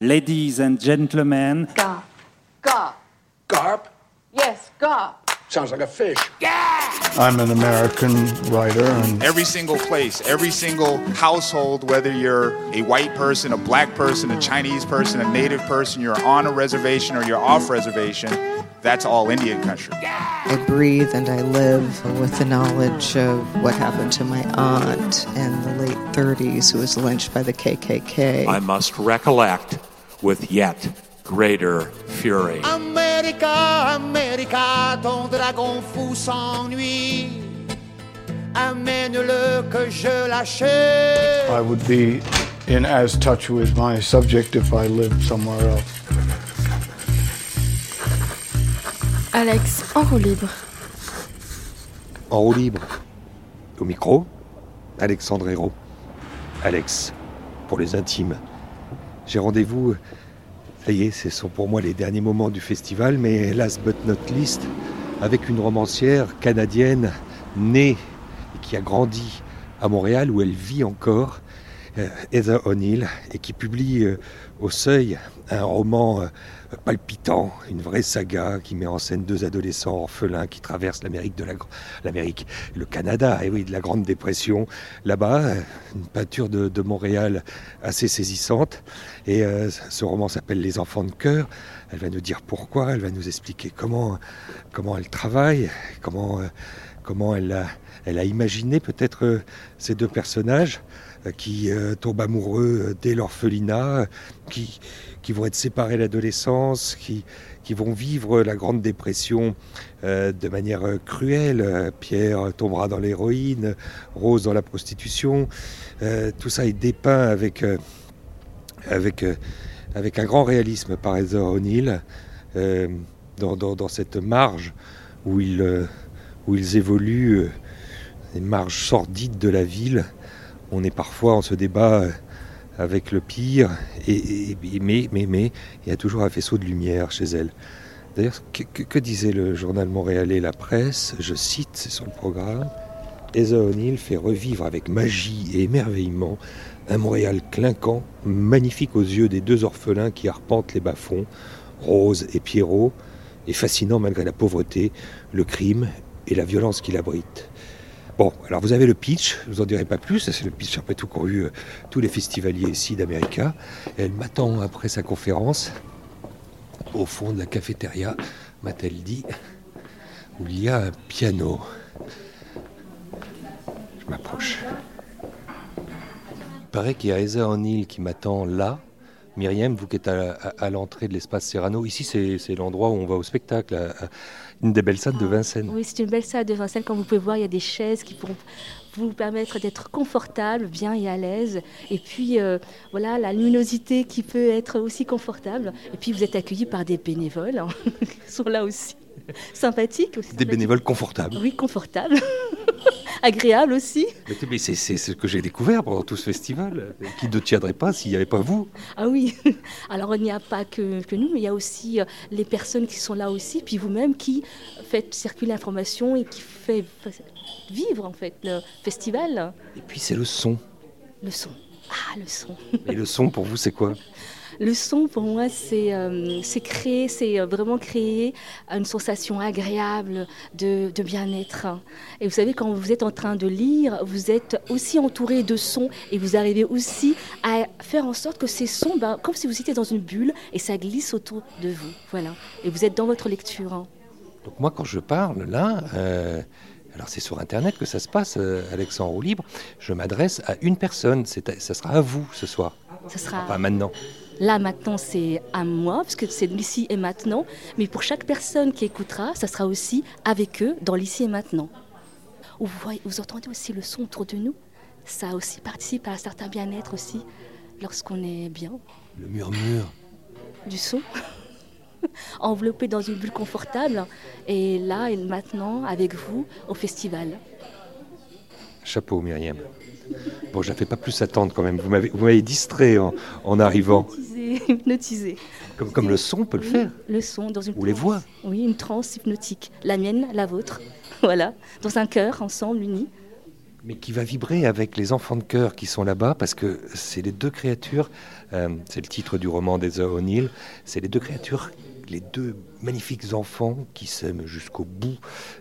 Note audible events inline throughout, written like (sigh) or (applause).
Ladies and gentlemen. Garp. Garp. Garp? Yes, garp. Sounds like a fish. Yeah! I'm an American writer, and Every single place, every single household, whether you're a white person, a black person, a Chinese person, a native person, you're on a reservation or you're off reservation, that's all Indian country. I breathe and I live with the knowledge of what happened to my aunt in the late 30s who was lynched by the KKK. I must recollect with yet greater fury. America, America, ton dragon fou s'ennuie. Amène-le que je l'achète. I would be in as touch with my subject if I lived somewhere else. Alex, en roue libre. En roue libre. Au micro, Alexandre Hérault. Alex, pour les intimes. J'ai rendez-vous. Ça y est, ce sont pour moi les derniers moments du festival, mais last but not least, avec une romancière canadienne née et qui a grandi à Montréal où elle vit encore, euh, Heather O'Neill, et qui publie euh, au seuil un roman euh, palpitant, une vraie saga qui met en scène deux adolescents orphelins qui traversent l'Amérique le Canada, et oui, de la Grande Dépression. Là-bas, euh, une peinture de, Montréal assez saisissante. Et euh, ce roman s'appelle Les enfants de cœur. Elle va nous dire pourquoi, elle va nous expliquer comment, comment elle travaille, comment, euh, comment elle, a, imaginé peut-être euh, ces deux personnages euh, qui euh, tombent amoureux euh, dès l'orphelinat, euh, qui, qui vont être séparés à l'adolescence, qui, qui vont vivre la Grande Dépression euh, de manière euh, cruelle. Euh, Pierre tombera dans l'héroïne, Rose dans la prostitution. Euh, tout ça est dépeint avec, euh, avec, euh, avec un grand réalisme par Heather O'Neill, euh, dans, dans- dans cette marge où euh, où ils évoluent, euh, les marges sordides de la ville. On est parfois, on se débat euh, avec le pire, mais, mais, il y a toujours un faisceau de lumière chez elle. D'ailleurs, que, disait le journal montréalais La Presse Je cite, c'est sur le programme. Heather O'Neill fait revivre avec magie et émerveillement un Montréal clinquant, magnifique aux yeux des deux orphelins qui arpentent les bas-fonds, Rose et Pierrot, et fascinant malgré la pauvreté, le crime et la violence qu'il abrite. Bon, alors vous avez le pitch, je vous en dirai pas plus, c'est le pitch après tout qu'ont eu euh, tous les festivaliers ici d'América. Elle m'attend après sa conférence, au fond de la cafétéria, m'a-t-elle dit, où il y a un piano. Je m'approche. Il paraît qu'il y a Heather O'Neill qui m'attend là. Myriam, vous qui êtes à, à- à l'entrée de l'espace Serrano, ici c'est l'endroit où on va au spectacle, à- une des belles salles de Vincennes. Oui, c'est une belle salle de Vincennes. Comme vous pouvez voir, il y a des chaises qui pourront vous permettre d'être confortable, bien et à l'aise. Et puis, euh, voilà, la luminosité qui peut être aussi confortable. Et puis, vous êtes accueillis par des bénévoles hein, (laughs) qui sont là aussi. (laughs) Sympathiques aussi. Des bénévoles confortables. Oui, confortables. (laughs) Agréables aussi. Mais, mais c'est c'est ce que j'ai découvert pendant tout ce festival, qui ne tiendrait pas s'il n'y avait pas vous. Ah oui, (laughs) alors il n'y a pas que, que nous, mais il y a aussi euh, les personnes qui sont là aussi, puis vous-même qui faites circuler l'information et qui fait vivre en fait le festival. Et puis c'est le son. Le son. Ah, le son. Et le son pour vous c'est quoi? Le son, pour moi, c'est euh, créer, c'est euh, vraiment créer une sensation agréable de, de bien-être. Et vous savez, quand vous êtes en train de lire, vous êtes aussi entouré de sons et vous arrivez aussi à faire en sorte que ces sons, ben, comme si vous étiez dans une bulle et ça glisse autour de vous. Voilà. Et vous êtes dans votre lecture. hein. Donc moi quand je parle là, euh, alors c'est sur internet que ça se passe, euh, Alex en roue libre, je m'adresse à une personne, ça sera à vous ce soir. Ça sera Pas maintenant. Là maintenant, c'est à moi, parce que c'est l'ici et maintenant. Mais pour chaque personne qui écoutera, ça sera aussi avec eux dans l'ici et maintenant. Vous, voyez, vous entendez aussi le son autour de nous? Ça aussi participe à un certain bien-être aussi, lorsqu'on est bien, Le murmure. du son. (laughs) Enveloppé dans une bulle confortable. Et là et maintenant, avec vous, au festival. Chapeau Myriam. Bon, je ne fais pas plus attendre quand même. Vous m'avez distrait en, en arrivant. Hypnotisé, hypnotisé. Comme, comme le son peut le Oui, faire. Le son dans une Ou les voix. Oui, une transe hypnotique. La mienne, la vôtre. (laughs) Voilà. Dans un cœur, ensemble, unis. mais qui va vibrer avec les enfants de cœur qui sont là-bas, parce que c'est les deux créatures, euh, c'est le titre du roman d'Heather O'Neill, c'est les deux créatures, les deux magnifiques enfants qui s'aiment jusqu'au bout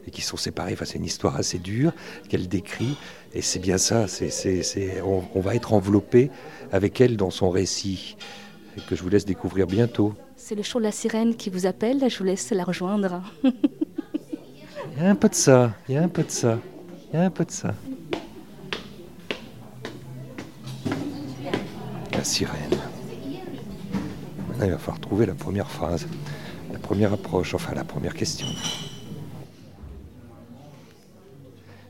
et qui sont séparés. Enfin, c'est une histoire assez dure qu'elle décrit, et c'est bien ça, c'est, c'est, on, on va être enveloppé avec elle dans son récit, que je vous laisse découvrir bientôt. C'est le chant de la sirène qui vous appelle, je vous laisse la rejoindre. (laughs) Il y a un peu de ça, il y a un peu de ça, il y a un peu de ça. La sirène. Maintenant, il va falloir trouver la première phrase, la première approche, enfin la première question.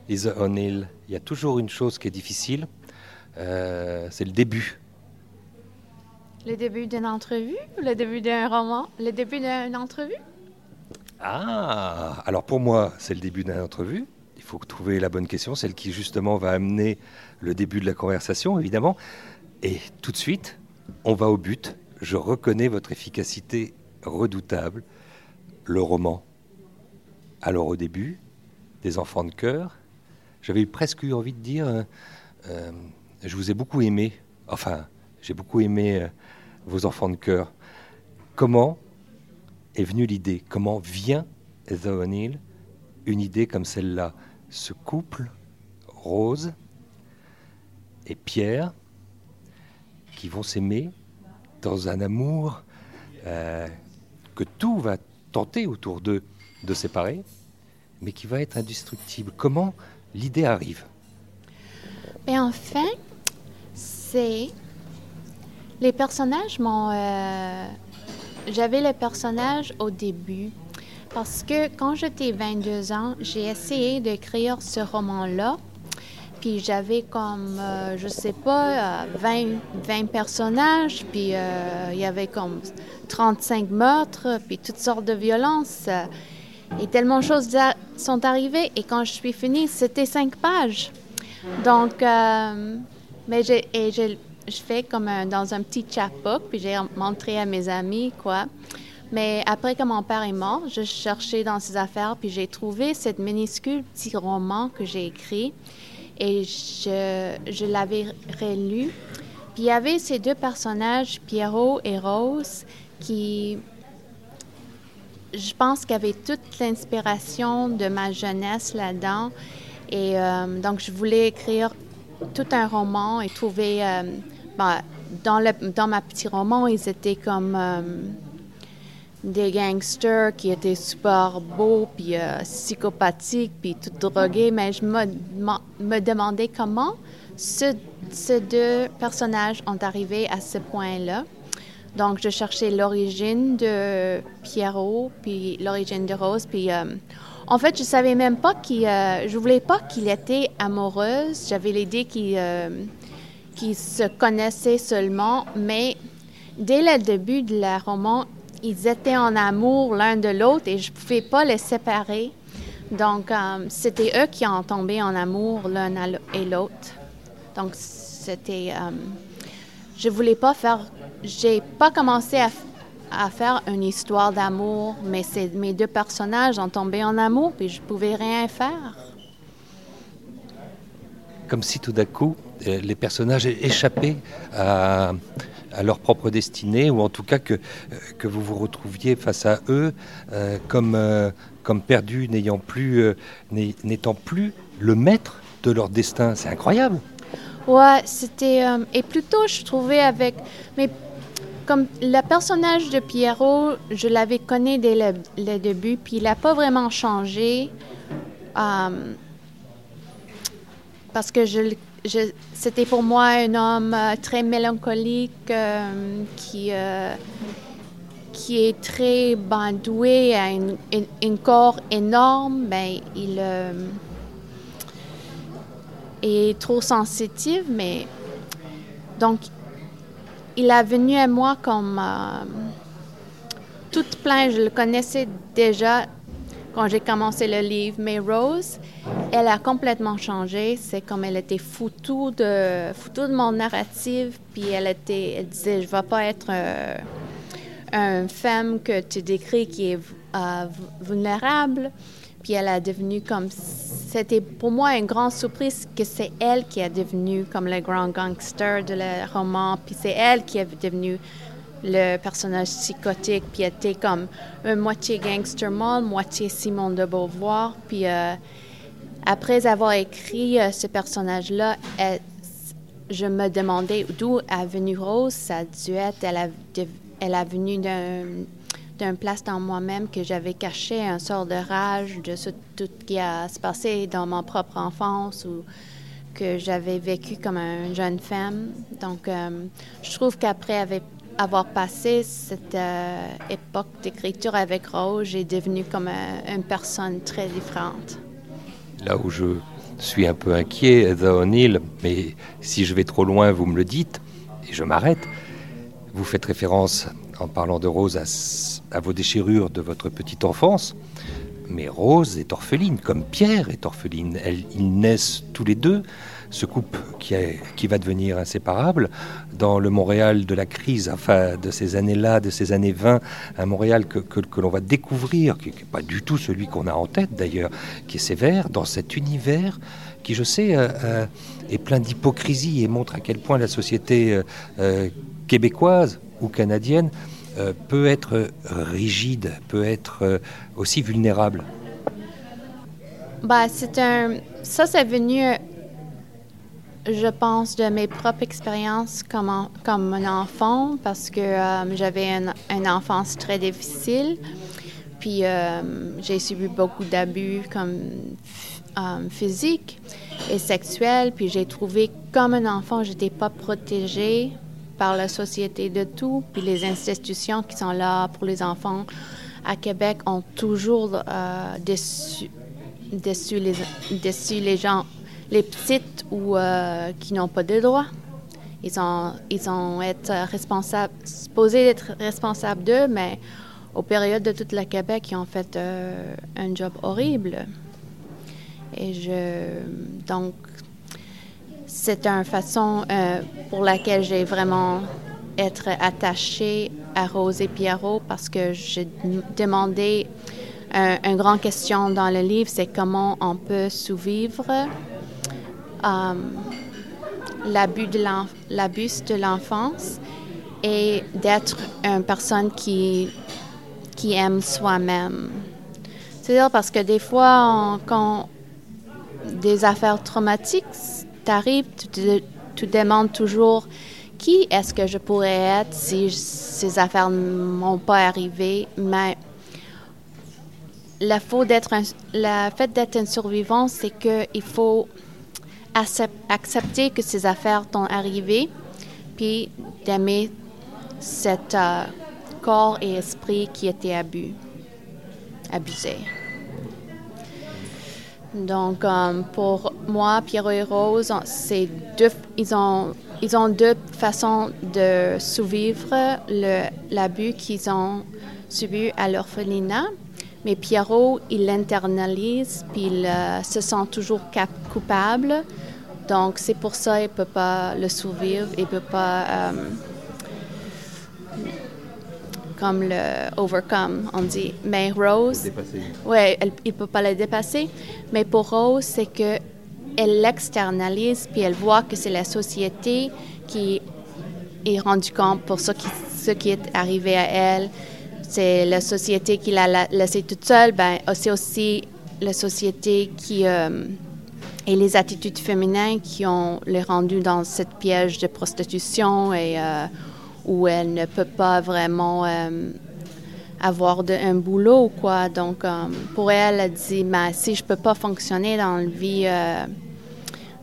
Lisa O'Neill, il y a toujours une chose qui est difficile, euh, c'est le début. Le début d'une entrevue Le début d'un roman? Le début d'une entrevue? Ah, alors pour moi, c'est le début d'une entrevue. Il faut trouver la bonne question, celle qui justement va amener le début de la conversation, évidemment. Et tout de suite, on va au but. Je reconnais votre efficacité redoutable. Le roman. Alors au début, des enfants de cœur, j'avais presque eu envie de dire, euh, euh, je vous ai beaucoup aimé. Enfin, j'ai beaucoup aimé euh, vos enfants de cœur. Comment est venue l'idée? Comment vient Heather O'Neill une idée comme celle-là? Ce couple, Rose et Pierre, qui vont s'aimer dans un amour que tout va tenter autour d'eux de séparer, mais qui va être indestructible. Comment l'idée arrive Et enfin, c'est les personnages m'ont. euh, J'avais les personnages au début. Parce que quand j'étais 22 ans, j'ai essayé d'écrire ce roman-là. Puis j'avais comme, euh, je sais pas, euh, 20, 20 personnages. Puis euh, il y avait comme 35 meurtres, puis toutes sortes de violences. Euh, et tellement de choses sont arrivées. Et quand je suis finie, c'était 5 pages. Donc, euh, mais j'ai, et j'ai- je fais comme un- dans un petit chapbook, puis j'ai montré à mes amis, quoi. Mais après que mon père est mort, je cherchais dans ses affaires, puis j'ai trouvé cette minuscule petit roman que j'ai écrit. Et je, je l'avais relu. Puis il y avait ces deux personnages, Pierrot et Rose, qui, je pense qu'il y avait toute l'inspiration de ma jeunesse là-dedans. Et euh, donc, je voulais écrire tout un roman et trouver... euh, ben, dans, le, dans ma petit roman, ils étaient comme euh, des gangsters qui étaient super beaux, puis euh, psychopathiques, puis tout drogués. Mais je me, me- demandais comment ce- ces deux personnages ont arrivé à ce point-là. Donc, je cherchais l'origine de Pierrot, puis l'origine de Rose, puis euh, en fait, je savais même pas qu'il, euh, je voulais pas qu'il était amoureuse. J'avais l'idée qu'il, euh, qu'ils se connaissaient seulement, mais dès le début de la roman, ils étaient en amour l'un de l'autre et je pouvais pas les séparer. Donc, c'était eux qui ont tombé en amour l'un et l'autre. Donc, c'était. Je voulais pas faire. J'ai pas commencé à, à faire une histoire d'amour, mais mes deux personnages ont tombé en amour, puis je pouvais rien faire. Comme si tout d'un coup, euh, les personnages échappaient à, à leur propre destinée, ou en tout cas que, euh, que vous vous retrouviez face à eux euh, comme, euh, comme perdus, n'ayant plus, n'étant plus le maître de leur destin. C'est incroyable. Ouais, c'était. euh, et plutôt, je trouvais avec. Mais comme le personnage de Pierrot, je l'avais connu dès le, début, puis il n'a pas vraiment changé. euh, parce que je, c'était pour moi un homme euh, très mélancolique euh, qui, qui est très ben, doué, a un corps énorme. Ben, il. Est trop sensitive, mais donc il est venu à moi comme euh, toute plein. Je le connaissais déjà quand j'ai commencé le livre, mais Rose, elle a complètement changé. C'est comme elle était foutue de, foutue de mon narrative, puis elle était, elle disait, je vais pas être euh, une femme que tu décris qui est euh, vulnérable. Puis elle a devenu comme c'était pour moi une grande surprise que c'est elle qui est devenue comme le grand gangster de le roman, puis c'est elle qui est devenue le personnage psychotique, puis était comme un moitié gangster mâle, moitié Simone de Beauvoir. Puis euh, après avoir écrit euh, ce personnage-là, je me demandais d'où est venue Rose, sa duette. Elle a, elle a venu d'un place dans moi-même que j'avais caché, un sort de rage de tout ce qui a se passé dans ma propre enfance ou que j'avais vécu comme une jeune femme. Donc, euh, je trouve qu'après avoir passé cette euh, époque d'écriture avec Rose, j'ai devenu comme une personne très différente. Là où je suis un peu inquiet, The O'Neill, mais si je vais trop loin, vous me le dites, et je m'arrête. Vous faites référence, en parlant de Rose, à, vos déchirures de votre petite enfance. Mais Rose est orpheline, comme Pierre est orpheline. ils naissent tous les deux ce couple qui, va devenir inséparable dans le Montréal de la crise, enfin de ces années-là, de ces années 20, un Montréal que, que, l'on va découvrir, qui n'est pas du tout celui qu'on a en tête d'ailleurs, qui est sévère, dans cet univers qui, je sais, euh, euh, est plein d'hypocrisie et montre à quel point la société euh, québécoise ou canadienne peut être rigide, peut être aussi vulnérable. Bah, c'est un... Ça, c'est venu je pense, de mes propres expériences comme, comme un enfant, parce que euh, j'avais une, enfance très difficile. Puis euh, j'ai subi beaucoup d'abus comme euh, physiques et sexuels. Puis j'ai trouvé comme un enfant, j'étais pas protégée par la société de tout. Puis les institutions qui sont là pour les enfants à Québec ont toujours déçu, déçu, les, déçu les gens les petites ou euh, qui n'ont pas de droits. Ils ont, ils ont être responsables, supposés être responsables d'eux, mais aux périodes de toute la Québec, ils ont fait euh, un job horrible. Et je, donc, c'est une façon euh, pour laquelle j'ai vraiment être attachée à Rose et Pierrot parce que j'ai demandé une grande question dans le livre, c'est comment on peut survivre euh, l'abus de l'enfance et d'être une personne qui, qui aime soi-même. C'est-à-dire parce que des fois, quand des affaires traumatiques t'arrivent, tu te, demandes toujours qui est-ce que je pourrais être si ces affaires ne m'ont pas arrivé? Mais la, d'être la fait d'être un survivant, c'est qu'il faut accepter que ces affaires t'ont arrivé, puis d'aimer cet euh, corps et esprit qui était abus, abusé. Donc, euh, pour moi, Pierrot et Rose, c'est deux, ils, ont, ils ont deux façons de survivre l'abus qu'ils ont subi à l'orphelinat. Mais Pierrot, il l'internalise, puis il euh, se sent toujours coupable. Donc, c'est pour ça qu'il ne peut pas le survivre, il ne peut pas, euh, comme le overcome, on dit. Mais Rose, oui, il ne peut pas le dépasser. Mais pour Rose, c'est que elle l'externalise, puis elle voit que c'est la société qui est rendue compte pour ce qui, ce qui est arrivé à elle. C'est la société qui l'a laissée toute seule. Ben, c'est aussi la société qui... Euh, et les attitudes féminines qui ont les rendu dans cette piège de prostitution et euh, où elle ne peut pas vraiment euh, avoir un boulot quoi donc euh, pour elle elle dit mais si je peux pas fonctionner dans la vie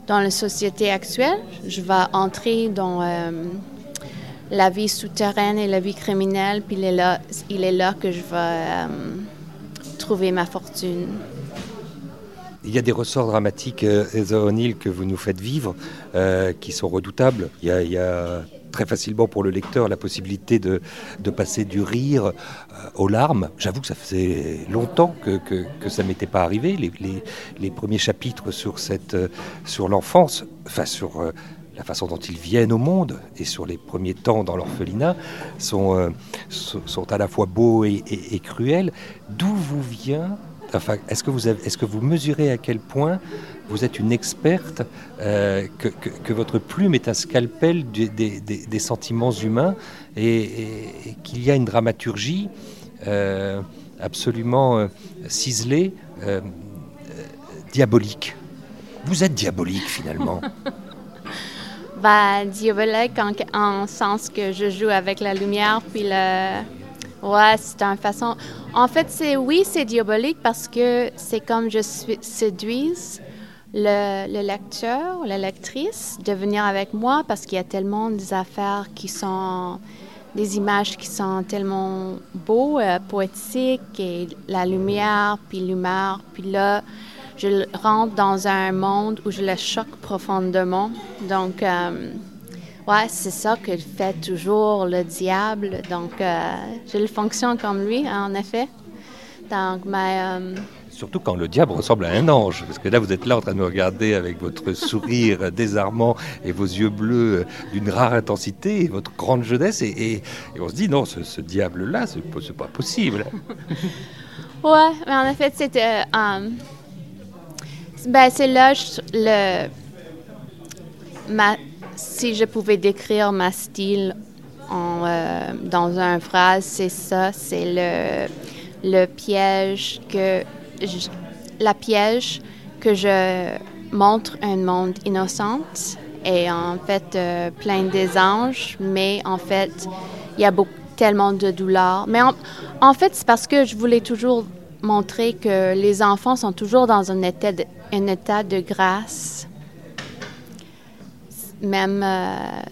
dans la société actuelle je vais entrer dans la vie souterraine et la vie criminelle puis il est là il est là que je vais trouver ma fortune il y a des ressorts dramatiques, euh, O'Neill, que vous nous faites vivre, euh, qui sont redoutables. Il y, a, très facilement pour le lecteur la possibilité de, passer du rire euh, aux larmes. J'avoue que ça faisait longtemps que, que, ça m'était pas arrivé. Les, premiers chapitres sur, cette, sur l'enfance, enfin sur la façon dont ils viennent au monde et sur les premiers temps dans l'orphelinat sont, sont, à la fois beaux et, et cruels. D'où vous vient Enfin, est-ce que, vous est-ce que vous mesurez à quel point vous êtes une experte, euh, que, votre plume est un scalpel des, sentiments humains et, qu'il y a une dramaturgie euh, absolument euh, ciselée, diabolique Vous êtes diabolique finalement (laughs) bah, Diabolique en, en sens que je joue avec la lumière puis le Ouais, c'est une façon. En fait, c'est oui, c'est diabolique parce que c'est comme je suis, séduise le, le, lecteur, la lectrice, de venir avec moi parce qu'il y a tellement des affaires qui sont des images qui sont tellement beaux, euh, poétiques, et la lumière, puis l'humeur, puis là, je rentre dans un monde où je le choque profondément. Donc, euh, Ouais, c'est ça que fait toujours le diable. Donc, euh, je le fonctionne comme lui, hein, en effet. Donc, mais, euh, Surtout quand le diable ressemble à un ange, parce que là vous êtes là en train de me regarder avec votre sourire (laughs) désarmant et vos yeux bleus d'une rare intensité et votre grande jeunesse, et, on se dit non, ce, diable-là, c'est pas possible. (laughs) ouais, mais en effet, c'était. Euh, ben, c'est là le. Si je pouvais décrire ma style en, euh, dans une phrase, c'est ça, c'est le, le piège que la piège que je montre un monde innocent et en fait euh, plein des anges, mais en fait il y a beaucoup, tellement de douleur. Mais en, fait c'est parce que je voulais toujours montrer que les enfants sont toujours dans un état un état de grâce même euh,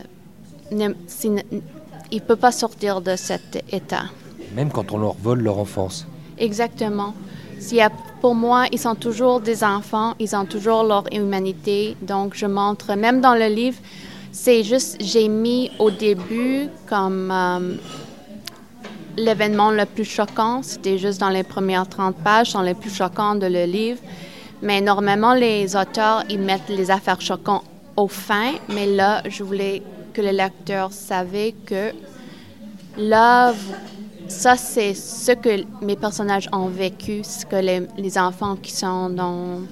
il ne peut pas sortir de cet état. Même quand on leur vole leur enfance. Exactement. Pour moi, ils sont toujours des enfants, ils ont toujours leur humanité. Donc, je montre, même dans le livre, c'est juste, j'ai mis au début comme euh, l'événement le plus choquant, c'était juste dans les premières 30 pages, sont les plus choquants de le livre. Mais normalement, les auteurs, ils mettent les affaires choquantes au fin, mais là, je voulais que le lecteur savait que là, ça, c'est ce que mes personnages ont vécu, ce que les, enfants qui sont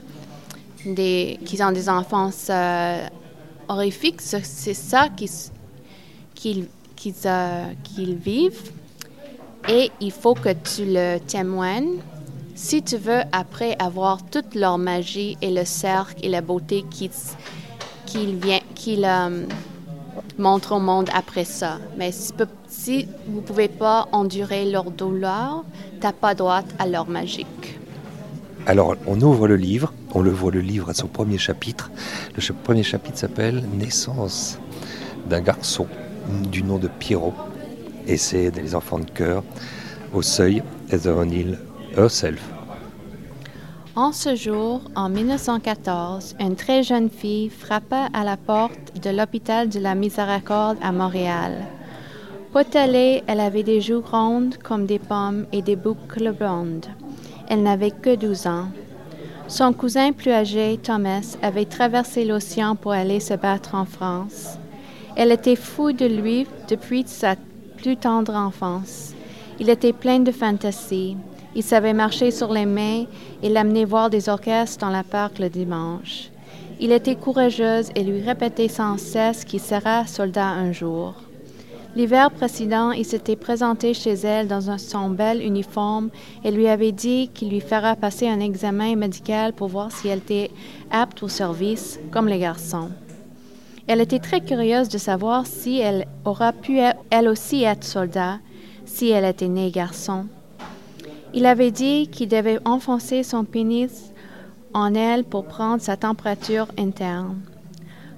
des, qui ont des enfances euh, horrifiques, c'est ça qu'ils euh, qu'ils vivent. Et il faut que tu le témoignes si tu veux, après avoir toute leur magie et le cercle et la beauté qui qu'il vient, qu'il euh, montre au monde après ça. Mais si, vous ne pouvez pas endurer leur douleur, tu n'as pas droit à leur magique. Alors, on ouvre le livre, on le voit le livre à son premier chapitre. Le premier chapitre s'appelle Naissance d'un garçon du nom de Pierrot. Et c'est des enfants de cœur au seuil, O'Neill herself. En ce jour, en 1914, une très jeune fille frappa à la porte de l'hôpital de la Miséricorde à Montréal. Potelée, elle avait des joues rondes comme des pommes et des boucles blondes. Elle n'avait que 12 ans. Son cousin plus âgé, Thomas, avait traversé l'océan pour aller se battre en France. Elle était fou de lui depuis sa plus tendre enfance. Il était plein de fantaisie. Il savait marcher sur les mains et l'amener voir des orchestres dans la parc le dimanche. Il était courageuse et lui répétait sans cesse qu'il sera soldat un jour. L'hiver précédent, il s'était présenté chez elle dans son bel uniforme et lui avait dit qu'il lui fera passer un examen médical pour voir si elle était apte au service, comme les garçons. Elle était très curieuse de savoir si elle aura pu elle aussi être soldat, si elle était née garçon. Il avait dit qu'il devait enfoncer son pénis en elle pour prendre sa température interne.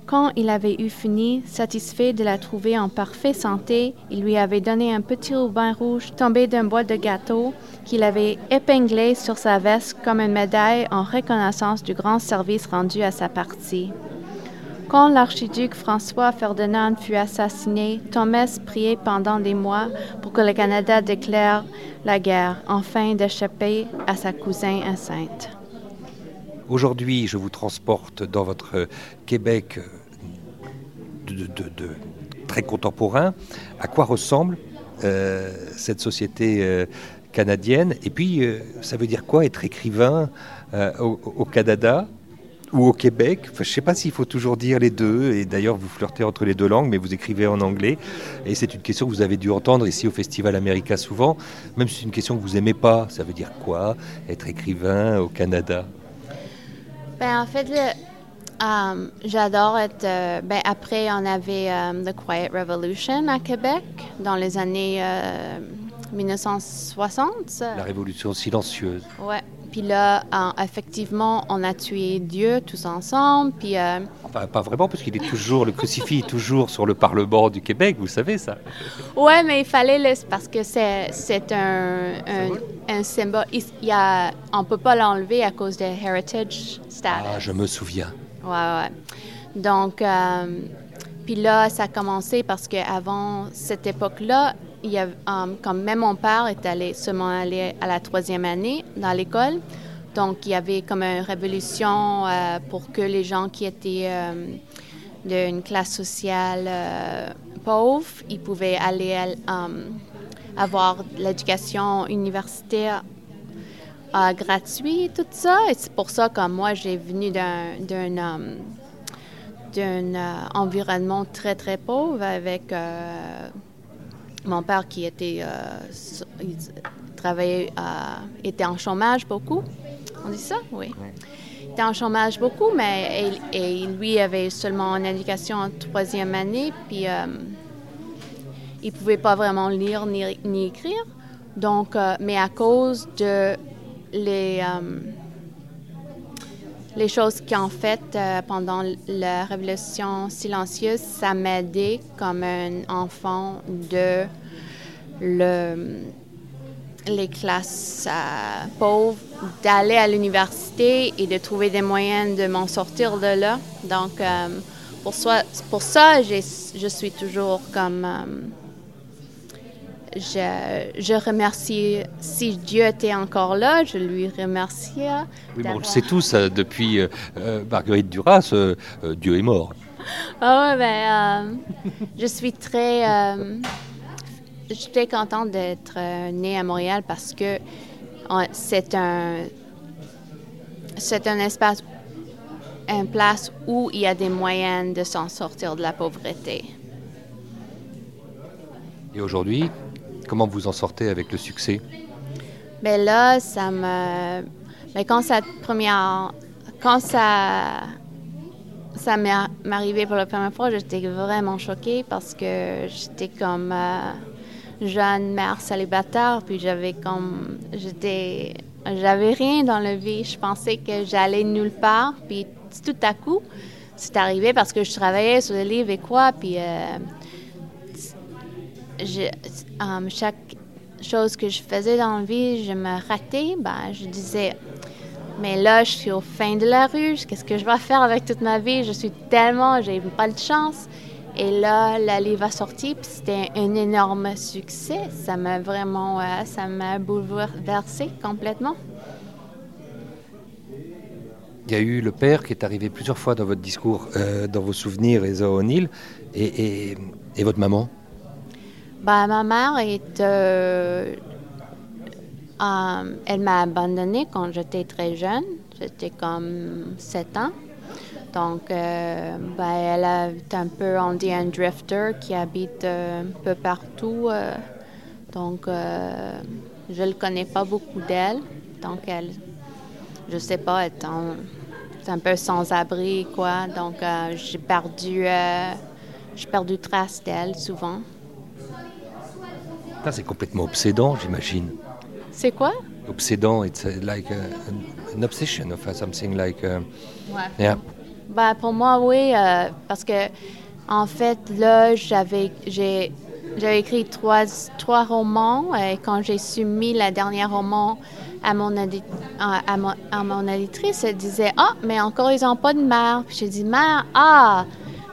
Quand il avait eu fini, satisfait de la trouver en parfaite santé, il lui avait donné un petit ruban rouge tombé d'un bois de gâteau qu'il avait épinglé sur sa veste comme une médaille en reconnaissance du grand service rendu à sa partie. Quand l'archiduc François Ferdinand fut assassiné, Thomas priait pendant des mois pour que le Canada déclare la guerre, afin d'échapper à sa cousine enceinte. Aujourd'hui, je vous transporte dans votre Québec de, très contemporain. À quoi ressemble euh, cette société euh, canadienne? Et puis, euh, ça veut dire quoi être écrivain au Canada? Ou au Québec enfin, Je ne sais pas s'il faut toujours dire les deux. Et d'ailleurs, vous flirtez entre les deux langues, mais vous écrivez en anglais. Et c'est une question que vous avez dû entendre ici au Festival America souvent. Même si c'est une question que vous n'aimez pas, ça veut dire quoi être écrivain au Canada? Ben, en fait, le, um, j'adore être. euh, ben, après, on avait um, The Quiet Revolution à Québec dans les années euh, 1960. La révolution silencieuse. Ouais. Puis là, en- effectivement, on a tué Dieu tous ensemble. Puis euh, Enfin, pas vraiment, parce qu'il est toujours, le crucifix est toujours sur le Parlement du Québec, vous savez ça. Ouais, mais il fallait le parce que c'est c'est un, un, un symbole. Il il y a, on peut pas l'enlever à cause de heritage status. Ah, je me souviens. Ouais, ouais. Donc, euh, puis là, ça a commencé parce qu'avant cette époque-là, il comme même mon père est allé seulement allé à la troisième année dans l'école, donc il y avait comme une révolution euh, pour que les gens qui étaient euh, d'une classe sociale euh, pauvre, ils pouvaient aller euh, avoir l'éducation universitaire euh, gratuit, tout ça. Et c'est pour ça que moi, j'ai venu d'un d'un euh, environnement très, très pauvre avec mon père qui était, euh, il travaillait, euh, était en chômage beaucoup. On dit ça? Oui. Il était en chômage beaucoup, mais et, et lui avait seulement une éducation en troisième année, puis euh, il ne pouvait pas vraiment lire ni, ni écrire. Donc, euh, mais à cause de les, euh, les choses qu'ils ont faites euh, pendant la Révolution silencieuse, ça m'a aidé comme un enfant de le, les classes euh, pauvres d'aller à l'université et de trouver des moyens de m'en sortir de là. Donc, euh, pour, soi, pour ça, je suis toujours comme... je, je remercie, si Dieu était encore là, je lui remercie. Oui, mais on le sait tous, euh, depuis euh, euh, Marguerite Duras, euh, Dieu est mort. Ouais, ben, euh, je suis très. euh, J'étais contente d'être née à Montréal parce que c'est un. C'est un espace, une place où il y a des moyens de s'en sortir de la pauvreté. Et aujourd'hui, comment vous en sortez avec le succès? Ben là, ça me. Mais quand ça première. Quand ça. Ça m'est m'est arrivé pour la première fois, j'étais vraiment choquée parce que j'étais comme euh, jeune mère célibataire, puis j'avais comme. J'étais. J'avais rien dans la vie. Je pensais que j'allais nulle part, puis tout à coup, c'est arrivé parce que je travaillais sur des livres et quoi, puis. euh, um, chaque chose que je faisais dans la vie, je me ratais, ben, je disais, mais là, je suis au fin de la rue, qu'est-ce que je vais faire avec toute ma vie? Je suis tellement, j'ai pas de chance. Et là, la livre a sorti, puis c'était un énorme succès. Ça m'a vraiment, euh, ça m'a bouleversé complètement. Il y a eu le père qui est arrivé plusieurs fois dans votre discours, euh, dans vos souvenirs, Eza O'Neill, et, et, et votre maman? Ben, ma mère est, euh, elle m'a abandonnée quand j'étais très jeune. J'étais comme 7 ans. Donc, ben, elle est un peu, on dit, un drifter qui habite euh, un peu partout. donc, je ne connais pas beaucoup d'elle. Donc, elle, je sais pas, est en- c'est un peu sans abri, quoi. Donc, j'ai perdu, j'ai perdu trace d'elle souvent. C'est complètement obsédant, j'imagine. C'est quoi? Obsédant, it's like a- an, obsession of something like. uh, Ouais. yeah. Ben, pour moi, oui, euh, parce que en fait, là, j'avais j'ai j'avais écrit trois, trois romans et quand j'ai soumis le dernier roman à mon, édi- à, mon, à mon éditrice, elle disait Ah, mais encore, ils n'ont pas de mère. Puis j'ai dit Mère, ah,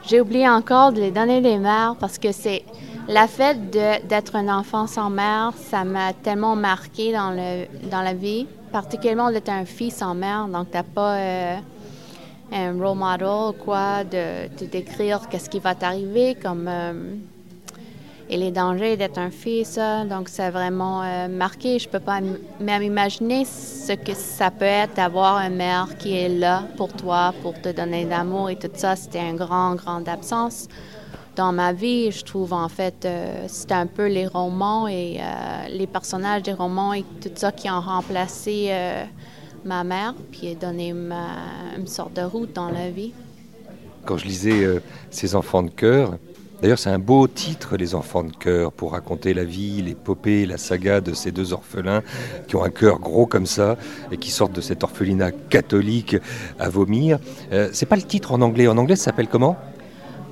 j'ai oublié encore de les donner des mères parce que c'est la fait d'être un enfant sans mère, ça m'a tellement marqué dans, la vie, particulièrement d'être un fils sans mère, donc t'as pas. euh, un role model, quoi, de, décrire qu'est-ce qui va t'arriver. Comme euh, et les dangers d'être un ça. Donc, ça a vraiment euh, marqué. Je peux pas même imaginer ce que ça peut être d'avoir un mère qui est là pour toi, pour te donner d'amour et tout ça. C'était un grand, grand absence dans ma vie. Je trouve, en fait, euh, c'était un peu les romans et euh, les personnages des romans et tout ça qui ont remplacé ma mère, puis donné une sorte de route dans la vie. Quand je lisais Ces enfants de cœur, D'ailleurs, c'est un beau titre, Les enfants de cœur, pour raconter la vie, l'épopée, la saga de ces deux orphelins qui ont un cœur gros comme ça et qui sortent de cet orphelinat catholique à vomir. Euh, c'est pas le titre en anglais. En anglais, ça s'appelle comment?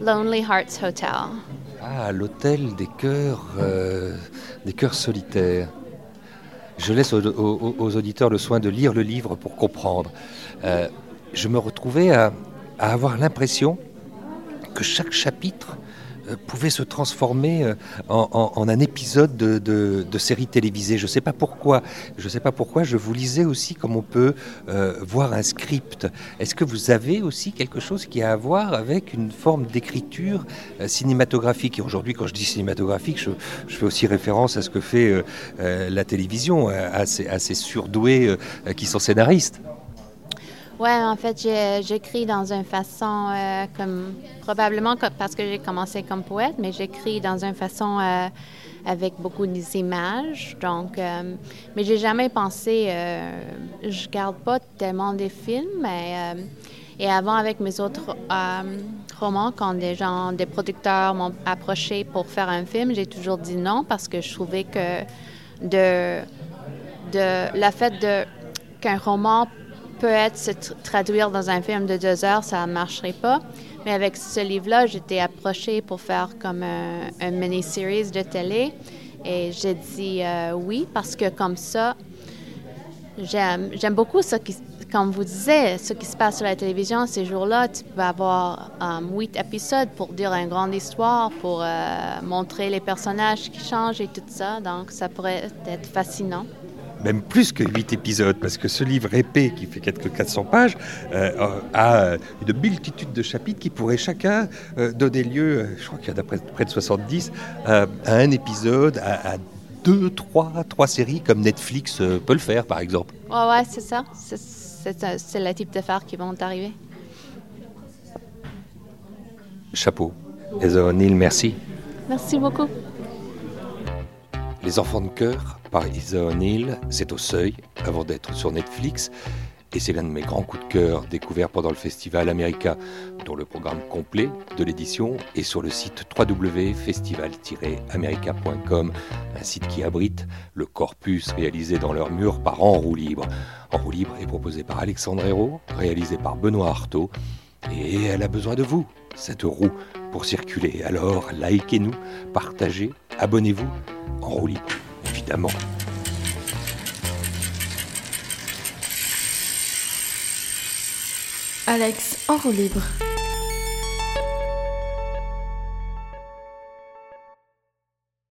Lonely Hearts Hotel. Ah, l'hôtel des cœurs, euh, des cœurs solitaires. Je laisse aux, auditeurs le soin de lire le livre pour comprendre. Euh, je me retrouvais à avoir l'impression que chaque chapitre pouvait se transformer euh, en, un épisode de, série télévisée. Je ne sais pas pourquoi. Je sais pas pourquoi. Je vous lisais aussi comme on peut euh, voir un script. Est-ce que vous avez aussi quelque chose qui a à voir avec une forme d'écriture cinématographique? Et aujourd'hui, quand je dis cinématographique, je, fais aussi référence à ce que fait la télévision, à ces surdoués qui sont scénaristes. Ouais, en fait, j'écris dans une façon euh, comme probablement parce que j'ai commencé comme poète, mais j'écris dans une façon euh, avec beaucoup d'images. Donc, euh, mais j'ai jamais pensé. je garde pas tellement des films, et avant avec mes autres romans, quand des gens, des producteurs m'ont approché pour faire un film, j'ai toujours dit non parce que je trouvais que de de la fait de qu'un roman peut être se traduire dans un film de deux heures, ça ne marcherait pas. Mais avec ce livre-là, j'étais approchée pour faire comme un, mini-series de télé. Et j'ai dit euh, oui parce que comme ça, j'aime, j'aime beaucoup ce qui, comme vous disiez, ce qui se passe sur la télévision ces jours-là. Tu peux avoir euh, huit épisodes pour dire une grande histoire, pour euh, montrer les personnages qui changent et tout ça. Donc, ça pourrait être fascinant même plus que 8 épisodes, parce que ce livre épais, qui fait quelques 400 pages, euh, a une multitude de chapitres qui pourraient chacun euh, donner lieu, je crois qu'il y en a près, de 70, à un épisode, à, deux, trois, trois séries, comme Netflix euh, peut le faire, par exemple. Ouais, ouais, c'est ça. C'est le type d'affaires qui vont arriver. Chapeau. Heather O'Neill, merci. Merci beaucoup. Les enfants de cœur par Isa O'Neill, c'est au seuil avant d'être sur Netflix. Et c'est l'un de mes grands coups de cœur découverts pendant le festival America, dont le programme complet de l'édition est sur le site www.festival-america.com, un site qui abrite le corpus réalisé dans leur mur par En Roue Libre. En Roue Libre est proposé par Alexandre Hérault, réalisé par Benoît Artaud, et elle a besoin de vous, cette roue, pour circuler. Alors likez-nous, partagez, abonnez-vous, En Roue Libre Alex en roue libre.